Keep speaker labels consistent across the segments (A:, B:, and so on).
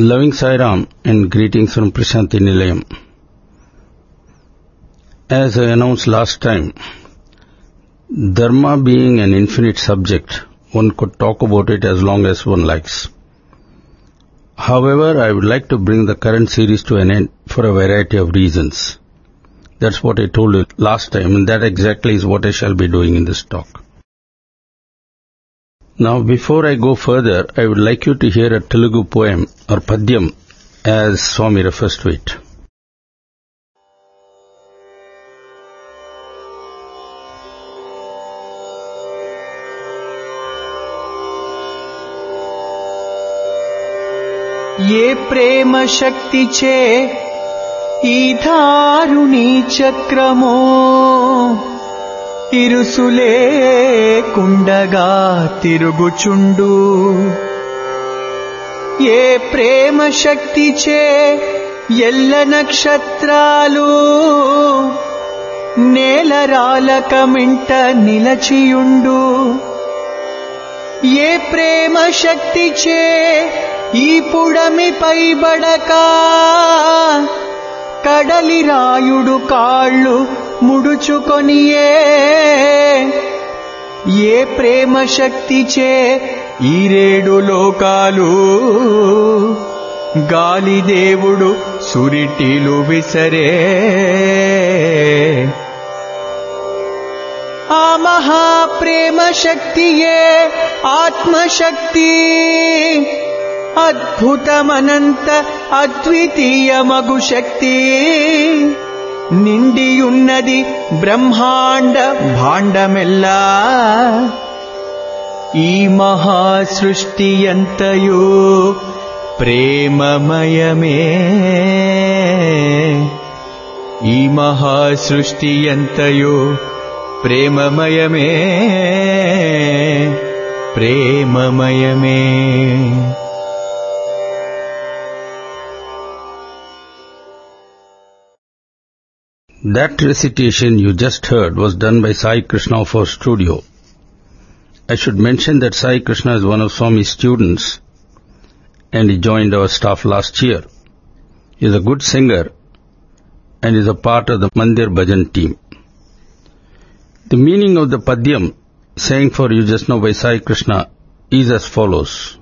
A: Loving Sairam and greetings from Prashanti Nilayam. As I announced last time, Dharma being an infinite subject, one could talk about it as long as one likes. However, I would like to bring the current series to an end for a variety of reasons. That's what I told you last time and that exactly is what I shall be doing in this talk. Now, before I go further, I would like you to hear a Telugu poem or Padyam as Swami refers to it.
B: ये प्रेम शक्ति चे ई चक्रमो इरुसुले కుండగా తిరుగుచుండు. ఏ ప్రేమ శక్తిచే ఎల్ల నక్షత్రాలు నేలరాలకమింట నిలచియుండు. ఏ ప్రేమ శక్తిచే ఈ పుడమి పైబడక కడలి రాయుడు కాళ్ళు ముడుచుకొనియే. ఏ ప్రేమ శక్తిచే ఈ రేడు లోకాలు? గాలిదేవుడు సురిటిలు విసరే. ఆ మహాప్రేమ శక్తియే ఆత్మశక్తి. అద్భుతమనంత అద్వితీయమగు శక్తి. నిండియున్నది బ్రహ్మాండ భాండమెల్లా ఈ మహాసృష్టి ఎంతయో ప్రేమమయమే ఈ మహాసృష్టి ఎంతయో ప్రేమమయమే ప్రేమమయమే
A: That recitation you just heard was done by Sai Krishna of our studio. I should mention that Sai Krishna is one of Swami's students and he joined our staff last year. He is a good singer and is a part of the Mandir Bhajan team. The meaning of the Padyam sang for you just now by Sai Krishna is as follows.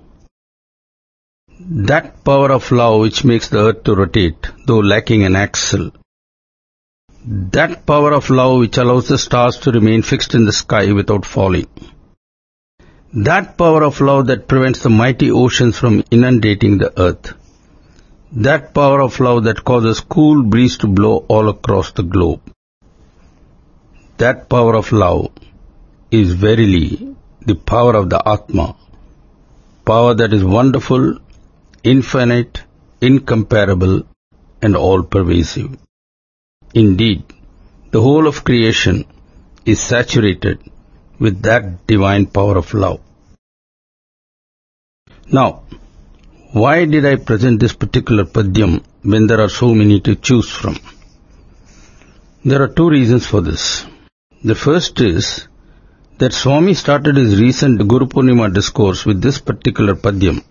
A: That power of love which makes the earth to rotate, though lacking an axle, that power of love which allows the stars to remain fixed in the sky without falling. That power of love that prevents the mighty oceans from inundating the earth. That power of love that causes cool breeze to blow all across the globe. That power of love is verily the power of the Atma. Power that is wonderful, infinite, incomparable and all pervasive. Indeed, the whole of creation is saturated with that divine power of love. Now, why did I present this particular padyam when there are so many to choose from? There are two reasons for this. The first is that Swami started his recent Guru Purnima discourse with this particular padyam.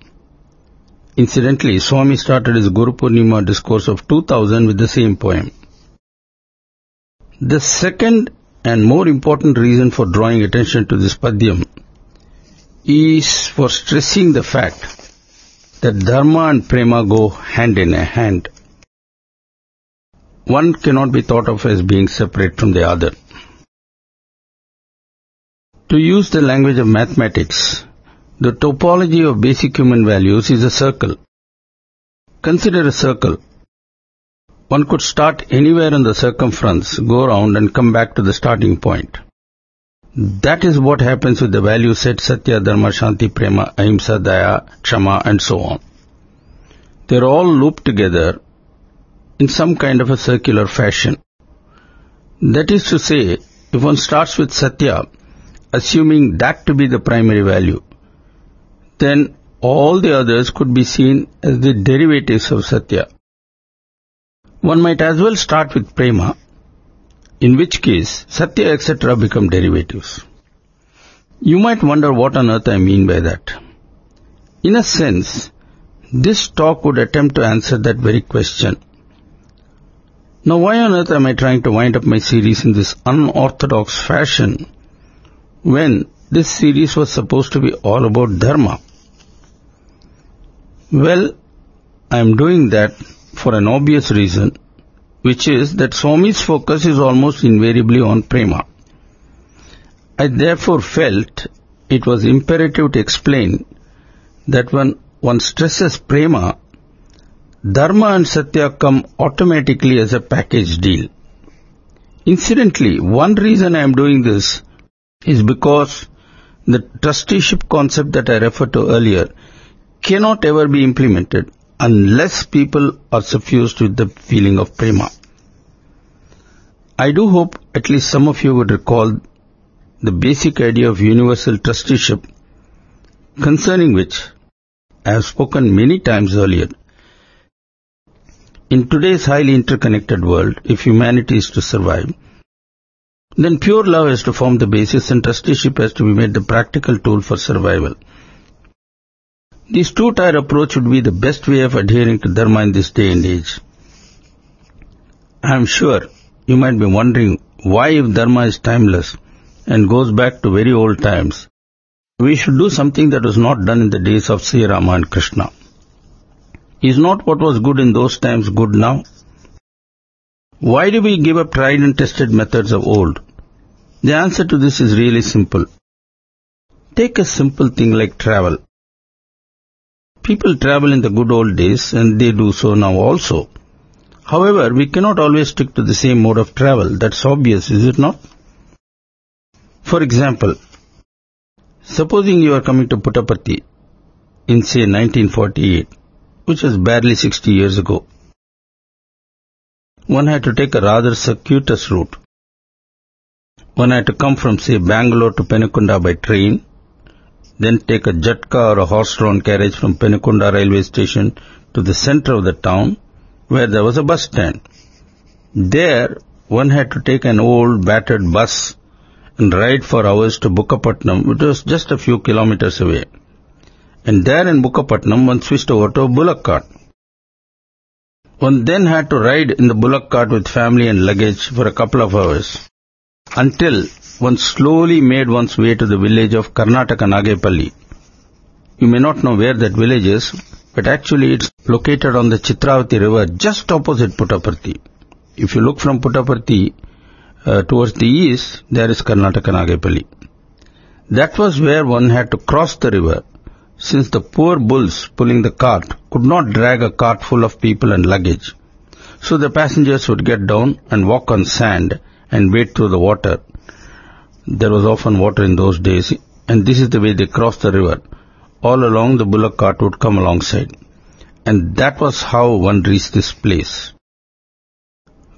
A: Incidentally, Swami started his Guru Purnima discourse of 2000 with the same poem. The second and more important reason for drawing attention to this padyam is for stressing the fact that dharma and prema go hand in hand. One cannot be thought of as being separate from the other. To use the language of mathematics, the topology of basic human values is a circle. Consider a circle. One could start anywhere in the circumference, go around and come back to the starting point. That is what happens with the value set Satya, Dharma, Shanti, Prema, Ahimsa, Daya, Kshama and so on. They are all looped together in some kind of a circular fashion. That is to say, if one starts with Satya, assuming that to be the primary value, then all the others could be seen as the derivatives of Satya. One might as well start with Prema, in which case Satya etc. become derivatives. You might wonder what on earth I mean by that. In a sense, This talk would attempt to answer that very question. Now why on earth am I trying to wind up my series in this unorthodox fashion when this series was supposed to be all about dharma? Well, I am doing that for an obvious reason, which is that Swami's focus is almost invariably on prema. I therefore felt it was imperative to explain that when one stresses prema, dharma and satya come automatically as a package deal. Incidentally, one reason I am doing this is because the trusteeship concept that I referred to earlier cannot ever be implemented unless people are suffused with the feeling of prema. I do hope at least some of you would recall the basic idea of universal trusteeship concerning which I have spoken many times earlier. In today's highly interconnected world, if humanity is to survive, then pure love has to form the basis and trusteeship has to be made the practical tool for survival. This two-tier approach would be the best way of adhering to Dharma in this day and age. I am sure you might be wondering why if Dharma is timeless and goes back to very old times, we should do something that was not done in the days of Sri Rama and Krishna. Is not what was good in those times good now? Why do we give up tried and tested methods of old? The answer to this is really simple. Take a simple thing like travel. People travel in the good old days and they do so now also. However, we cannot always stick to the same mode of travel. That's obvious, is it not? For example, supposing you are coming to Puttaparthi in say 1948, which was barely 60 years ago. One had to take a rather circuitous route. One had to come from say Bangalore to Penukonda by train, then take a jatka or a horse-drawn carriage from Penukonda railway station to the center of the town where there was a bus stand. There one had to take an old battered bus and ride for hours to Bukkapatnam, which was just a few kilometers away. And there in Bukkapatnam, one switched over to a bullock cart. One then had to ride in the bullock cart with family and luggage for a couple of hours until one slowly made one's way to the village of Karnataka Nagepalli. You may not know where that village is, but actually it's located on the Chitravati river just opposite Puttaparthi. If you look from Puttaparthi, uh, towards the east, there is Karnataka Nagepalli. That was where one had to cross the river, since the poor bulls pulling the cart could not drag a cart full of people and luggage. So the passengers would get down and walk on sand and wade through the water. There was often water in those days, and this is the way they crossed the river. All along the bullock cart would come alongside. And that was how one reached this place.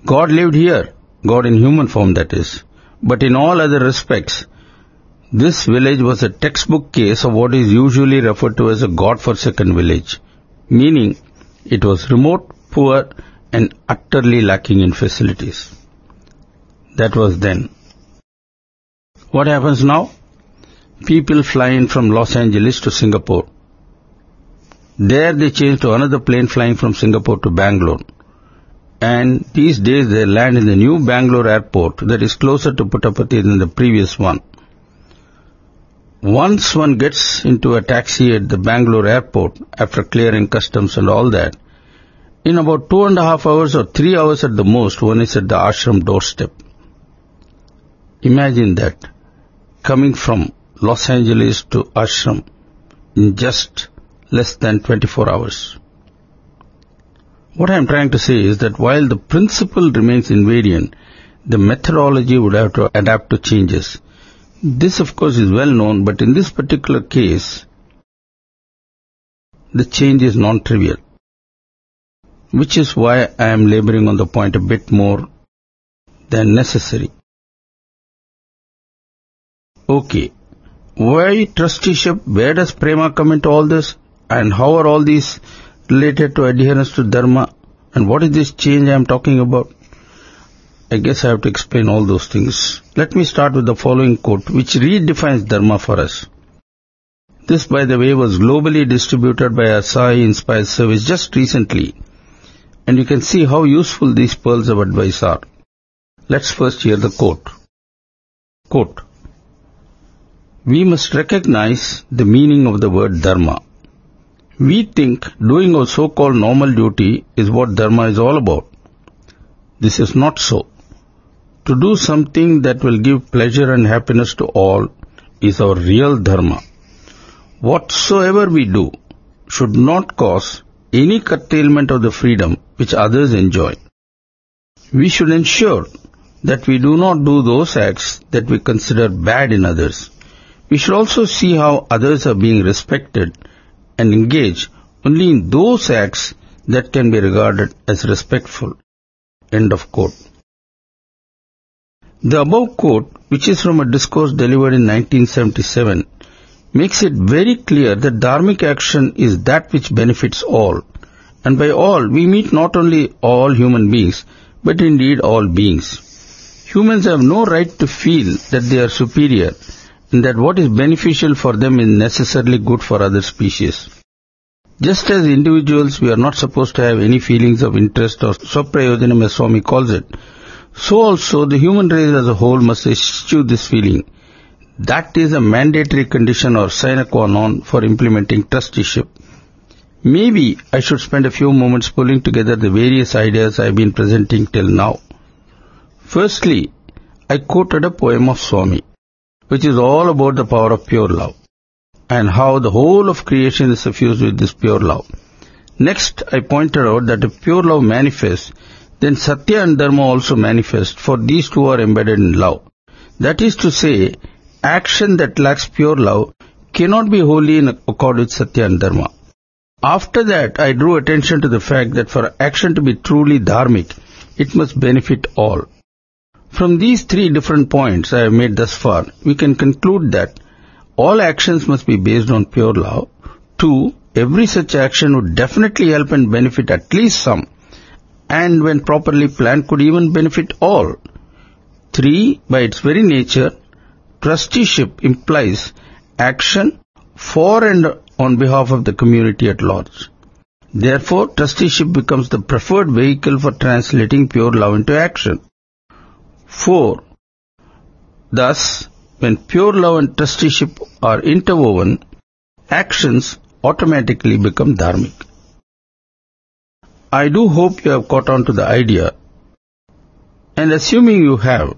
A: God lived here, God in human form that is. But in all other respects, this village was a textbook case of what is usually referred to as a God-forsaken village, meaning it was remote, poor and utterly lacking in facilities. That was then. What happens now? People fly in from Los Angeles to Singapore. There they change to another plane flying from Singapore to Bangalore and these days they land in the new Bangalore airport that is closer to Puttaparthi than the previous one. Once one gets into a taxi at the Bangalore airport after clearing customs and all that, in about two and a half hours or three hours at the most, one is at the ashram doorstep. Imagine that, coming from Los Angeles to ashram in just less than 24 hours. What I am trying to say is that while the principle remains invariant, the methodology would have to adapt to changes. This of course is well known, but in this particular case, the change is non-trivial. Which is why I am laboring on the point a bit more than necessary. Okay, why trusteeship? Where does prema come into all this? And how are all these related to adherence to dharma? And what is this change I am talking about? I guess I have to explain all those things. Let me start with the following quote, which redefines dharma for us. This, by the way, was globally distributed by a Sai Inspire Service just recently, and you can see how useful these pearls of advice are. Let's first hear the quote. Quote. We must recognize the meaning of the word dharma. We think doing our so-called normal duty is what dharma is all about. This is not so. To do something that will give pleasure and happiness to all is our real dharma. Whatsoever we do should not cause any curtailment of the freedom which others enjoy. We should ensure that we do not do those acts that we consider bad in others. We should also see how others are being respected and engage only in those acts that can be regarded as respectful. End of quote. The above quote, which is from a discourse delivered in 1977, makes it very clear that dharmic action is that which benefits all. And by all, we mean not only all human beings, but indeed all beings. Humans have no right to feel that they are superior that what is beneficial for them is necessarily good for other species. Just as individuals, we are not supposed to have any feelings of interest or swaprayojanam as Swami calls it, so also the human race as a whole must eschew this feeling. That is a mandatory condition or sine qua non for implementing trusteeship. Maybe I should spend a few moments pulling together the various ideas I have been presenting till now. Firstly, I quoted a poem of Swami, which is all about the power of pure love and how the whole of creation is suffused with this pure love. Next, I pointed out that if pure love manifests, then Satya and Dharma also manifest, for these two are embedded in love. That is to say, action that lacks pure love cannot be wholly in accord with Satya and Dharma. After that, I drew attention to the fact that for action to be truly dharmic, it must benefit all. From these three different points I have made thus far, we can conclude that all actions must be based on pure love. Two, every such action would definitely help and benefit at least some, and when properly planned could even benefit all. Three, by its very nature, trusteeship implies action for and on behalf of the community at large. Therefore, trusteeship becomes the preferred vehicle for translating pure love into action. 4. Thus, when pure love and trusteeship are interwoven, actions automatically become dharmic. I do hope you have caught on to the idea, and assuming you have,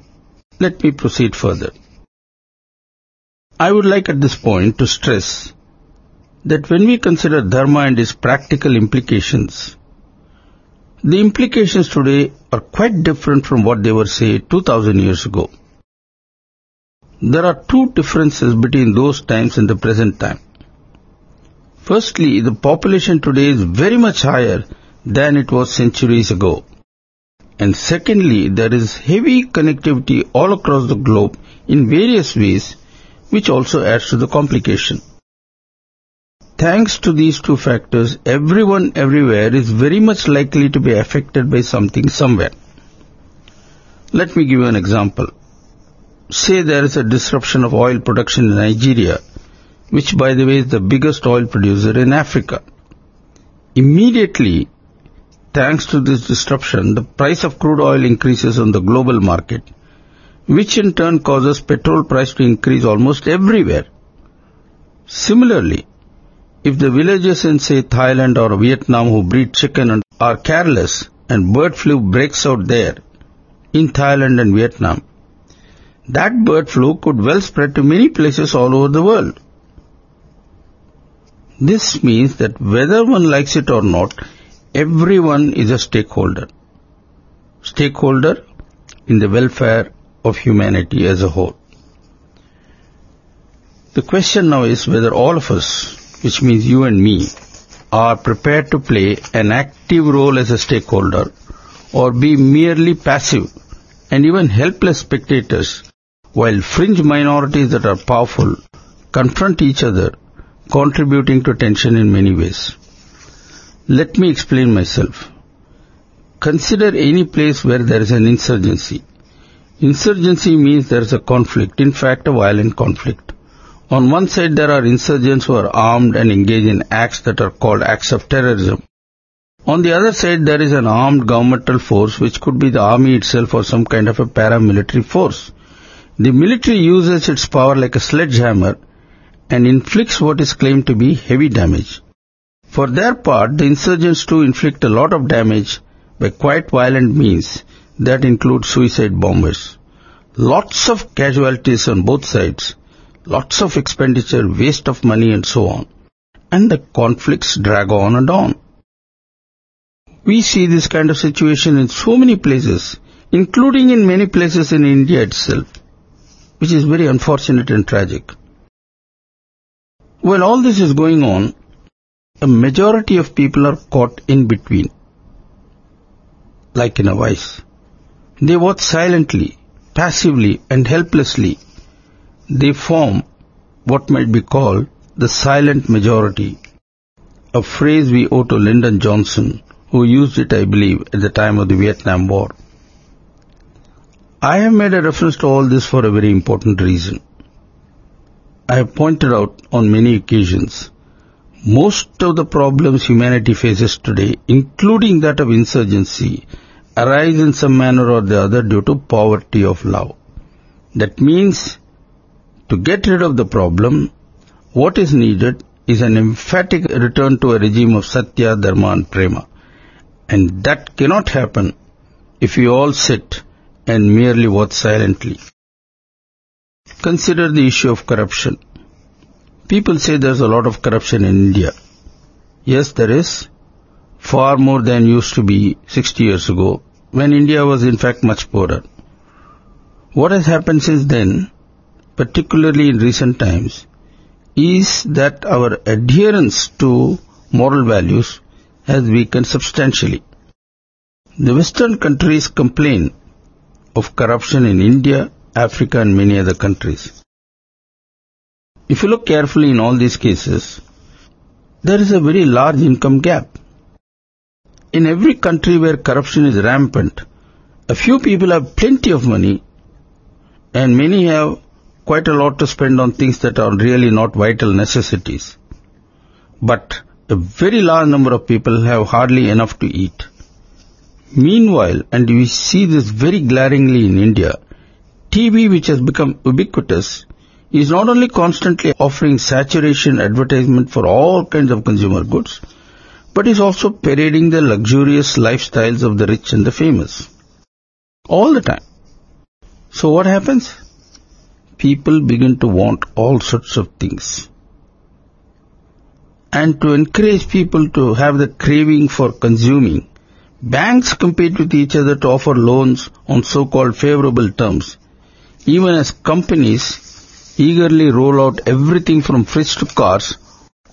A: let me proceed further. I would like at this point to stress that when we consider dharma and its practical implications, the implications today are quite different from what they were, say, 2000 years ago. There are two differences between those times and the present time. Firstly, the population today is very much higher than it was centuries ago. And secondly, there is heavy connectivity all across the globe in various ways, which also adds to the complication. Thanks to these two factors, everyone everywhere is very much likely to be affected by something somewhere. Let me give you an example. Say there is a disruption of oil production in Nigeria, which by the way is the biggest oil producer in Africa. Immediately, thanks to this disruption, the price of crude oil increases on the global market, which in turn causes petrol price to increase almost everywhere. Similarly, if the villagers in say Thailand or Vietnam who breed chicken are careless and bird flu breaks out there in Thailand and Vietnam, that bird flu could well spread to many places all over the world. This means that whether one likes it or not, everyone is a stakeholder. Stakeholder in the welfare of humanity as a whole. The question now is whether all of us, which means you and me, are prepared to play an active role as a stakeholder or be merely passive and even helpless spectators while fringe minorities that are powerful confront each other, contributing to tension in many ways. Let me explain myself. Consider any place where there is an insurgency. Insurgency means there is a conflict, in fact a violent conflict. On one side there are insurgents who are armed and engage in acts that are called acts of terrorism. On the other side there is an armed governmental force which could be the army itself or some kind of a paramilitary force. The military uses its power like a sledgehammer and inflicts what is claimed to be heavy damage. For their part, the insurgents too inflict a lot of damage by quite violent means that include suicide bombers. Lots of casualties on both sides, lots of expenditure, waste of money and so on. And the conflicts drag on and on. We see this kind of situation in so many places, including in many places in India itself, which is very unfortunate and tragic. While all this is going on, a majority of people are caught in between, like in a vice. They watch silently, passively and helplessly. They form what might be called the silent majority, a phrase we owe to Lyndon Johnson, who used it, I believe, at the time of the Vietnam War. I have made a reference to all this for a very important reason. I have pointed out on many occasions most of the problems humanity faces today, including that of insurgency, arise in some manner or the other due to poverty of love. That means, to get rid of the problem, what is needed is an emphatic return to a regime of Satya, Dharma and Prema. And that cannot happen if we all sit and merely watch silently. Consider the issue of corruption. People say there's a lot of corruption in India. Yes, there is. Far more than used to be 60 years ago, when India was in fact much poorer. What has happened since then, particularly in recent times, is that our adherence to moral values has weakened substantially. The Western countries complain of corruption in India, Africa and many other countries. If you look carefully in all these cases, there is a very large income gap. In every country where corruption is rampant, a few people have plenty of money and many have quite a lot to spend on things that are really not vital necessities. But a very large number of people have hardly enough to eat. Meanwhile, and we see this very glaringly in India, TV which has become ubiquitous is not only constantly offering saturation advertisement for all kinds of consumer goods, but is also parading the luxurious lifestyles of the rich and the famous. All the time. So what happens? People begin to want all sorts of things. And to encourage people to have the craving for consuming, banks compete with each other to offer loans on so-called favorable terms, even as companies eagerly roll out everything from fridge to cars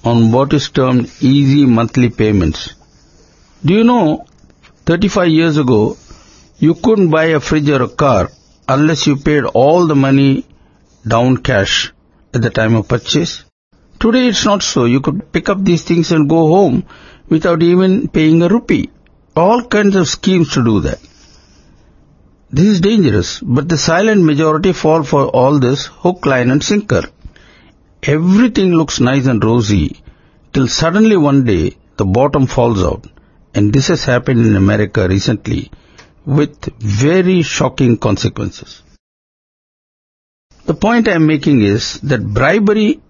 A: on what is termed easy monthly payments. Do you know, 35 years ago, you couldn't buy a fridge or a car unless you paid all the money down cash at the time of purchase. Today it's not so. You could pick up these things and go home without even paying a rupee. All kinds of schemes to do that. This is dangerous, but the silent majority fall for all this hook, line and sinker. Everything looks nice and rosy till suddenly one day the bottom falls out. And this has happened in America recently with very shocking consequences. The point I am making is that bribery,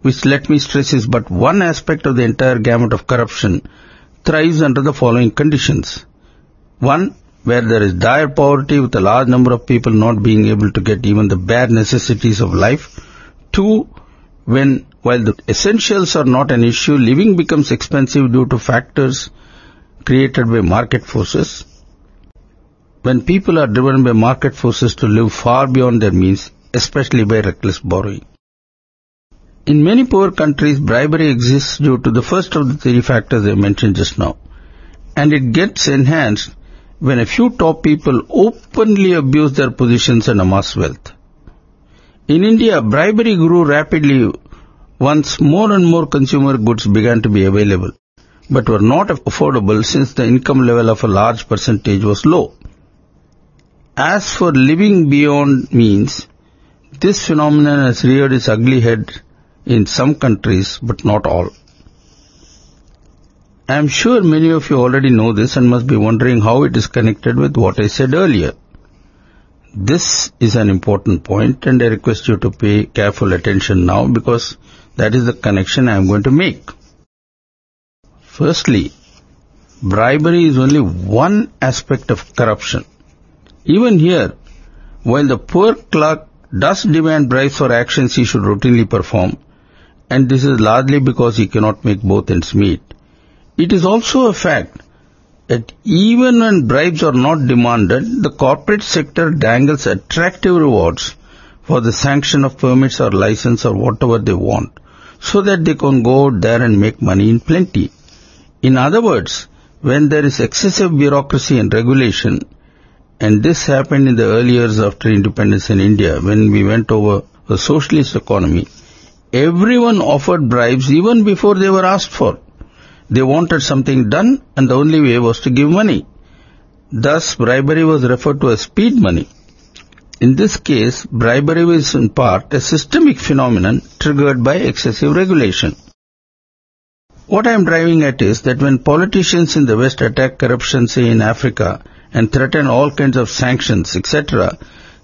A: which let me stress is but one aspect of the entire gamut of corruption, thrives under the following conditions. One, where there is dire poverty with a large number of people not being able to get even the bare necessities of life. Two, when while the essentials are not an issue, living becomes expensive due to factors created by market forces. When people are driven by market forces to live far beyond their means, especially by reckless borrowing. In many poor countries, bribery exists due to the first of the three factors I mentioned just now. And it gets enhanced when a few top people openly abuse their positions and amass wealth. In India, bribery grew rapidly once more and more consumer goods began to be available, but were not affordable since the income level of a large percentage was low. As for living beyond means, This phenomenon has reared its ugly head in some countries, but not all. I am sure many of you already know this and must be wondering how it is connected with what I said earlier. This is an important point and I request you to pay careful attention now because that is the connection I am going to make. Firstly, bribery is only one aspect of corruption. Even here, while the poor clerk does demand bribes for actions he should routinely perform, and this is largely because he cannot make both ends meet, it is also a fact that even when bribes are not demanded, the corporate sector dangles attractive rewards for the sanction of permits or license or whatever they want, so that they can go out there and make money in plenty. In other words, when there is excessive bureaucracy and regulation, and this happened in the early years after independence in India when we went over a socialist economy, everyone offered bribes even before they were asked for. They wanted something done and the only way was to give money. Thus, bribery was referred to as speed money. In this case, bribery was in part a systemic phenomenon triggered by excessive regulation. What I am driving at is that when politicians in the West attack corruption, say in Africa, and threaten all kinds of sanctions, etc.,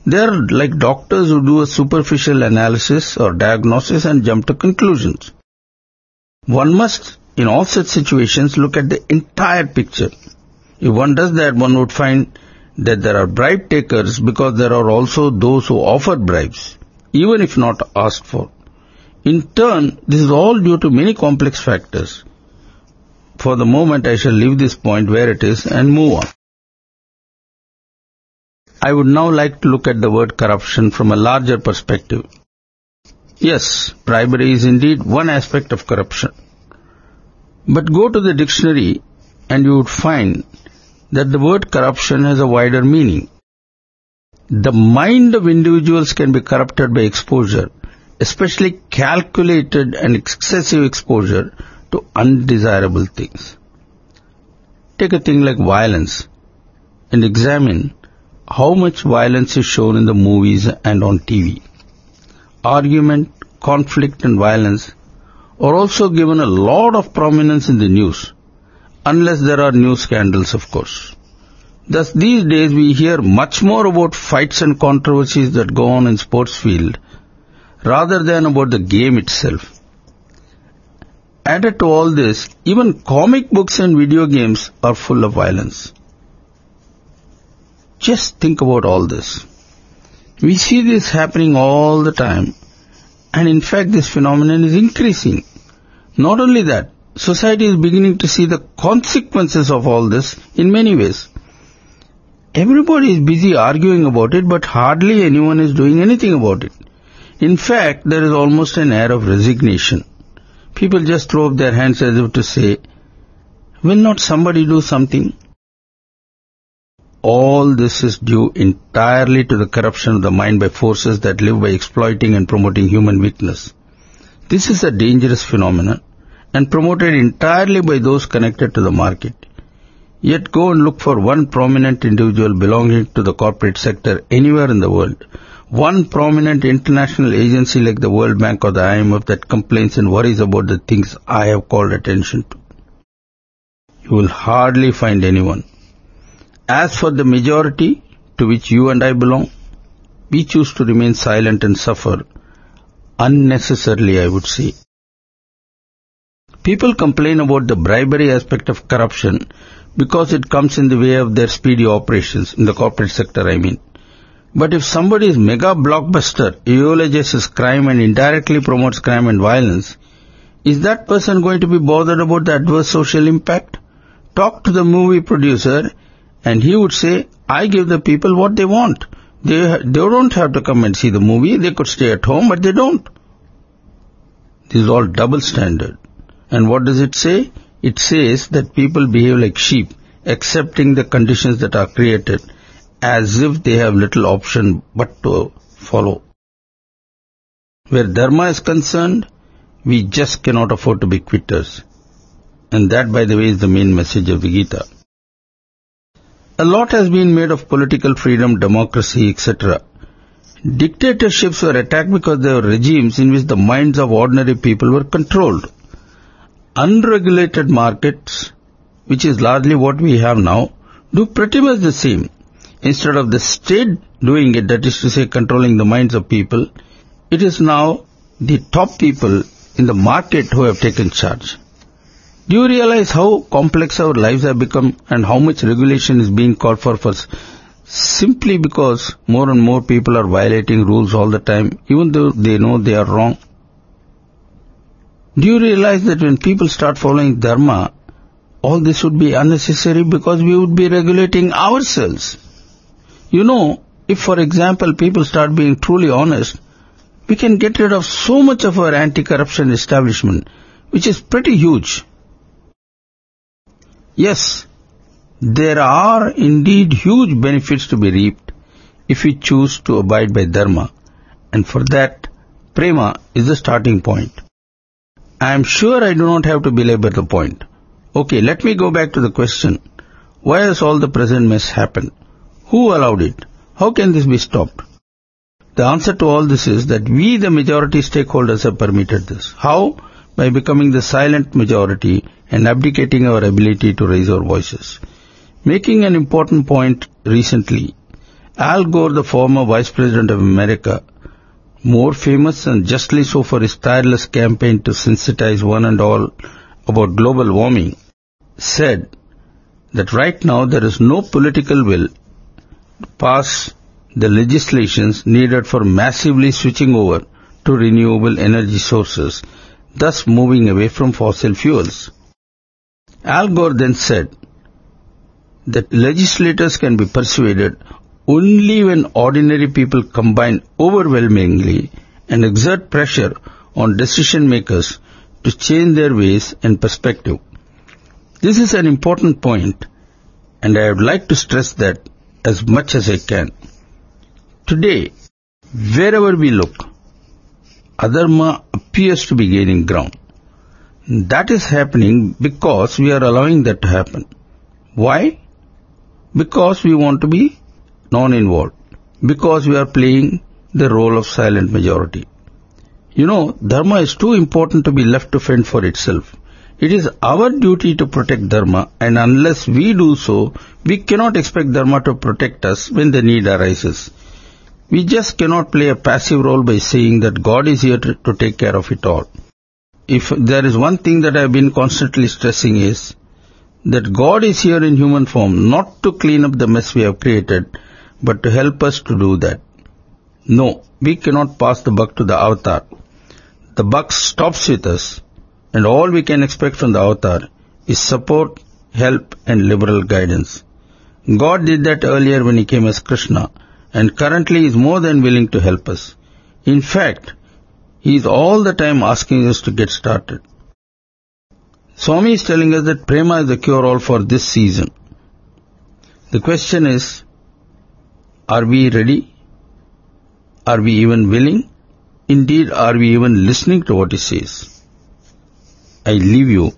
A: they are like doctors who do a superficial analysis or diagnosis and jump to conclusions. One must, in all such situations, look at the entire picture. If one does that, one would find that there are bribe takers because there are also those who offer bribes, even if not asked for. In turn, this is all due to many complex factors. For the moment, I shall leave this point where it is and move on. I would now like to look at the word corruption from a larger perspective. Yes, bribery is indeed one aspect of corruption. But go to the dictionary and you would find that the word corruption has a wider meaning. The mind of individuals can be corrupted by exposure, especially calculated and excessive exposure to undesirable things. Take a thing like violence and examine how much violence is shown in the movies and on TV. Argument, conflict and violence are also given a lot of prominence in the news, unless there are news scandals of course. Thus these days we hear much more about fights and controversies that go on in sports field rather than about the game itself. Added to all this, even comic books and video games are full of violence. Just think about all this. We see this happening all the time and in fact this phenomenon is increasing. Not only that, society is beginning to see the consequences of all this in many ways. Everybody is busy arguing about it but hardly anyone is doing anything about it. In fact, there is almost an air of resignation. People just throw up their hands as if to say, will not somebody do something? All this is due entirely to the corruption of the mind by forces that live by exploiting and promoting human weakness. This is a dangerous phenomenon and promoted entirely by those connected to the market. Yet go and look for one prominent individual belonging to the corporate sector anywhere in the world. One prominent international agency like the World Bank or the IMF that complains and worries about the things I have called attention to. You will hardly find anyone. As for the majority to which you and I belong, we choose to remain silent and suffer unnecessarily, I would say. People complain about the bribery aspect of corruption because it comes in the way of their speedy operations, in the corporate sector I mean. But if somebody is mega blockbuster, eulogises crime and indirectly promotes crime and violence, is that person going to be bothered about the adverse social impact? Talk to the movie producer and he would say, I give the people what they want. They, they don't have to come and see the movie. They could stay at home, but they don't. This is all double standard. And what does it say? It says that people behave like sheep, accepting the conditions that are created as if they have little option but to follow. Where dharma is concerned, we just cannot afford to be quitters. And that, by the way, is the main message of the Gita. A lot has been made of political freedom, democracy, etc. Dictatorships were attacked because they were regimes in which the minds of ordinary people were controlled. Unregulated markets, which is largely what we have now, do pretty much the same. Instead of the state doing it, that is to say controlling the minds of people, it is now the top people in the market who have taken charge. Do you realize how complex our lives have become and how much regulation is being called for for simply because more and more people are violating rules all the time even though they know they are wrong? Do you realize that when people start following dharma, all this would be unnecessary because we would be regulating ourselves? You know, if for example people start being truly honest, we can get rid of so much of our anti-corruption establishment, which is pretty huge. Yes, there are indeed huge benefits to be reaped if we choose to abide by Dharma, and for that, Prema is the starting point. I am sure I do not have to belabor the point. Okay, let me go back to the question. Why has all the present mess happened? Who allowed it? How can this be stopped? The answer to all this is that we, the majority stakeholders, have permitted this. How? By becoming the silent majority and abdicating our ability to raise our voices. Making an important point recently, Al Gore, the former Vice President of America, more famous and justly so for his tireless campaign to sensitize one and all about global warming, said that right now there is no political will to pass the legislations needed for massively switching over to renewable energy sources, thus moving away from fossil fuels. Al Gore then said that legislators can be persuaded only when ordinary people combine overwhelmingly and exert pressure on decision makers to change their ways and perspective. This is an important point and I would like to stress that as much as I can. Today, wherever we look, adharma appears to be gaining ground. That is happening because we are allowing that to happen. Why? Because we want to be non-involved. Because we are playing the role of silent majority. You know, dharma is too important to be left to fend for itself. It is our duty to protect dharma and unless we do so, we cannot expect dharma to protect us when the need arises. We just cannot play a passive role by saying that God is here to, to take care of it all. If there is one thing that I have been constantly stressing is that God is here in human form not to clean up the mess we have created, but to help us to do that. No, we cannot pass the buck to the avatar. The buck stops with us, and all we can expect from the avatar is support, help, and liberal guidance. God did that earlier when he came as Krishna, and currently is more than willing to help us. In fact, he is all the time asking us to get started. Swami is telling us that prema is the cure-all for this season. The question is, are we ready? Are we even willing? Indeed, are we even listening to what he says? I leave you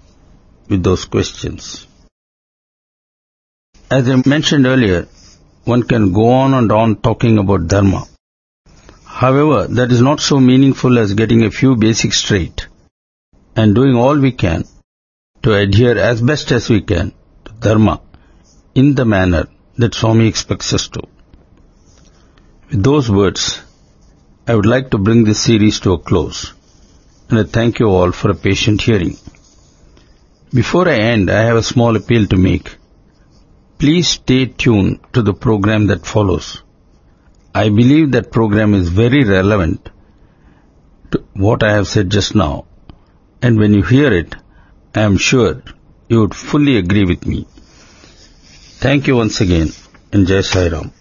A: with those questions. As I mentioned earlier, one can go on and on talking about dharma. However, that is not so meaningful as getting a few basics straight and doing all we can to adhere as best as we can to dharma in the manner that Swami expects us to. With those words, I would like to bring this series to a close and I thank you all for a patient hearing. Before I end, I have a small appeal to make. Please stay tuned to the program that follows. I believe that program is very relevant to what I have said just now. And when you hear it, I am sure you would fully agree with me. Thank you once again and Jai Sai Ram.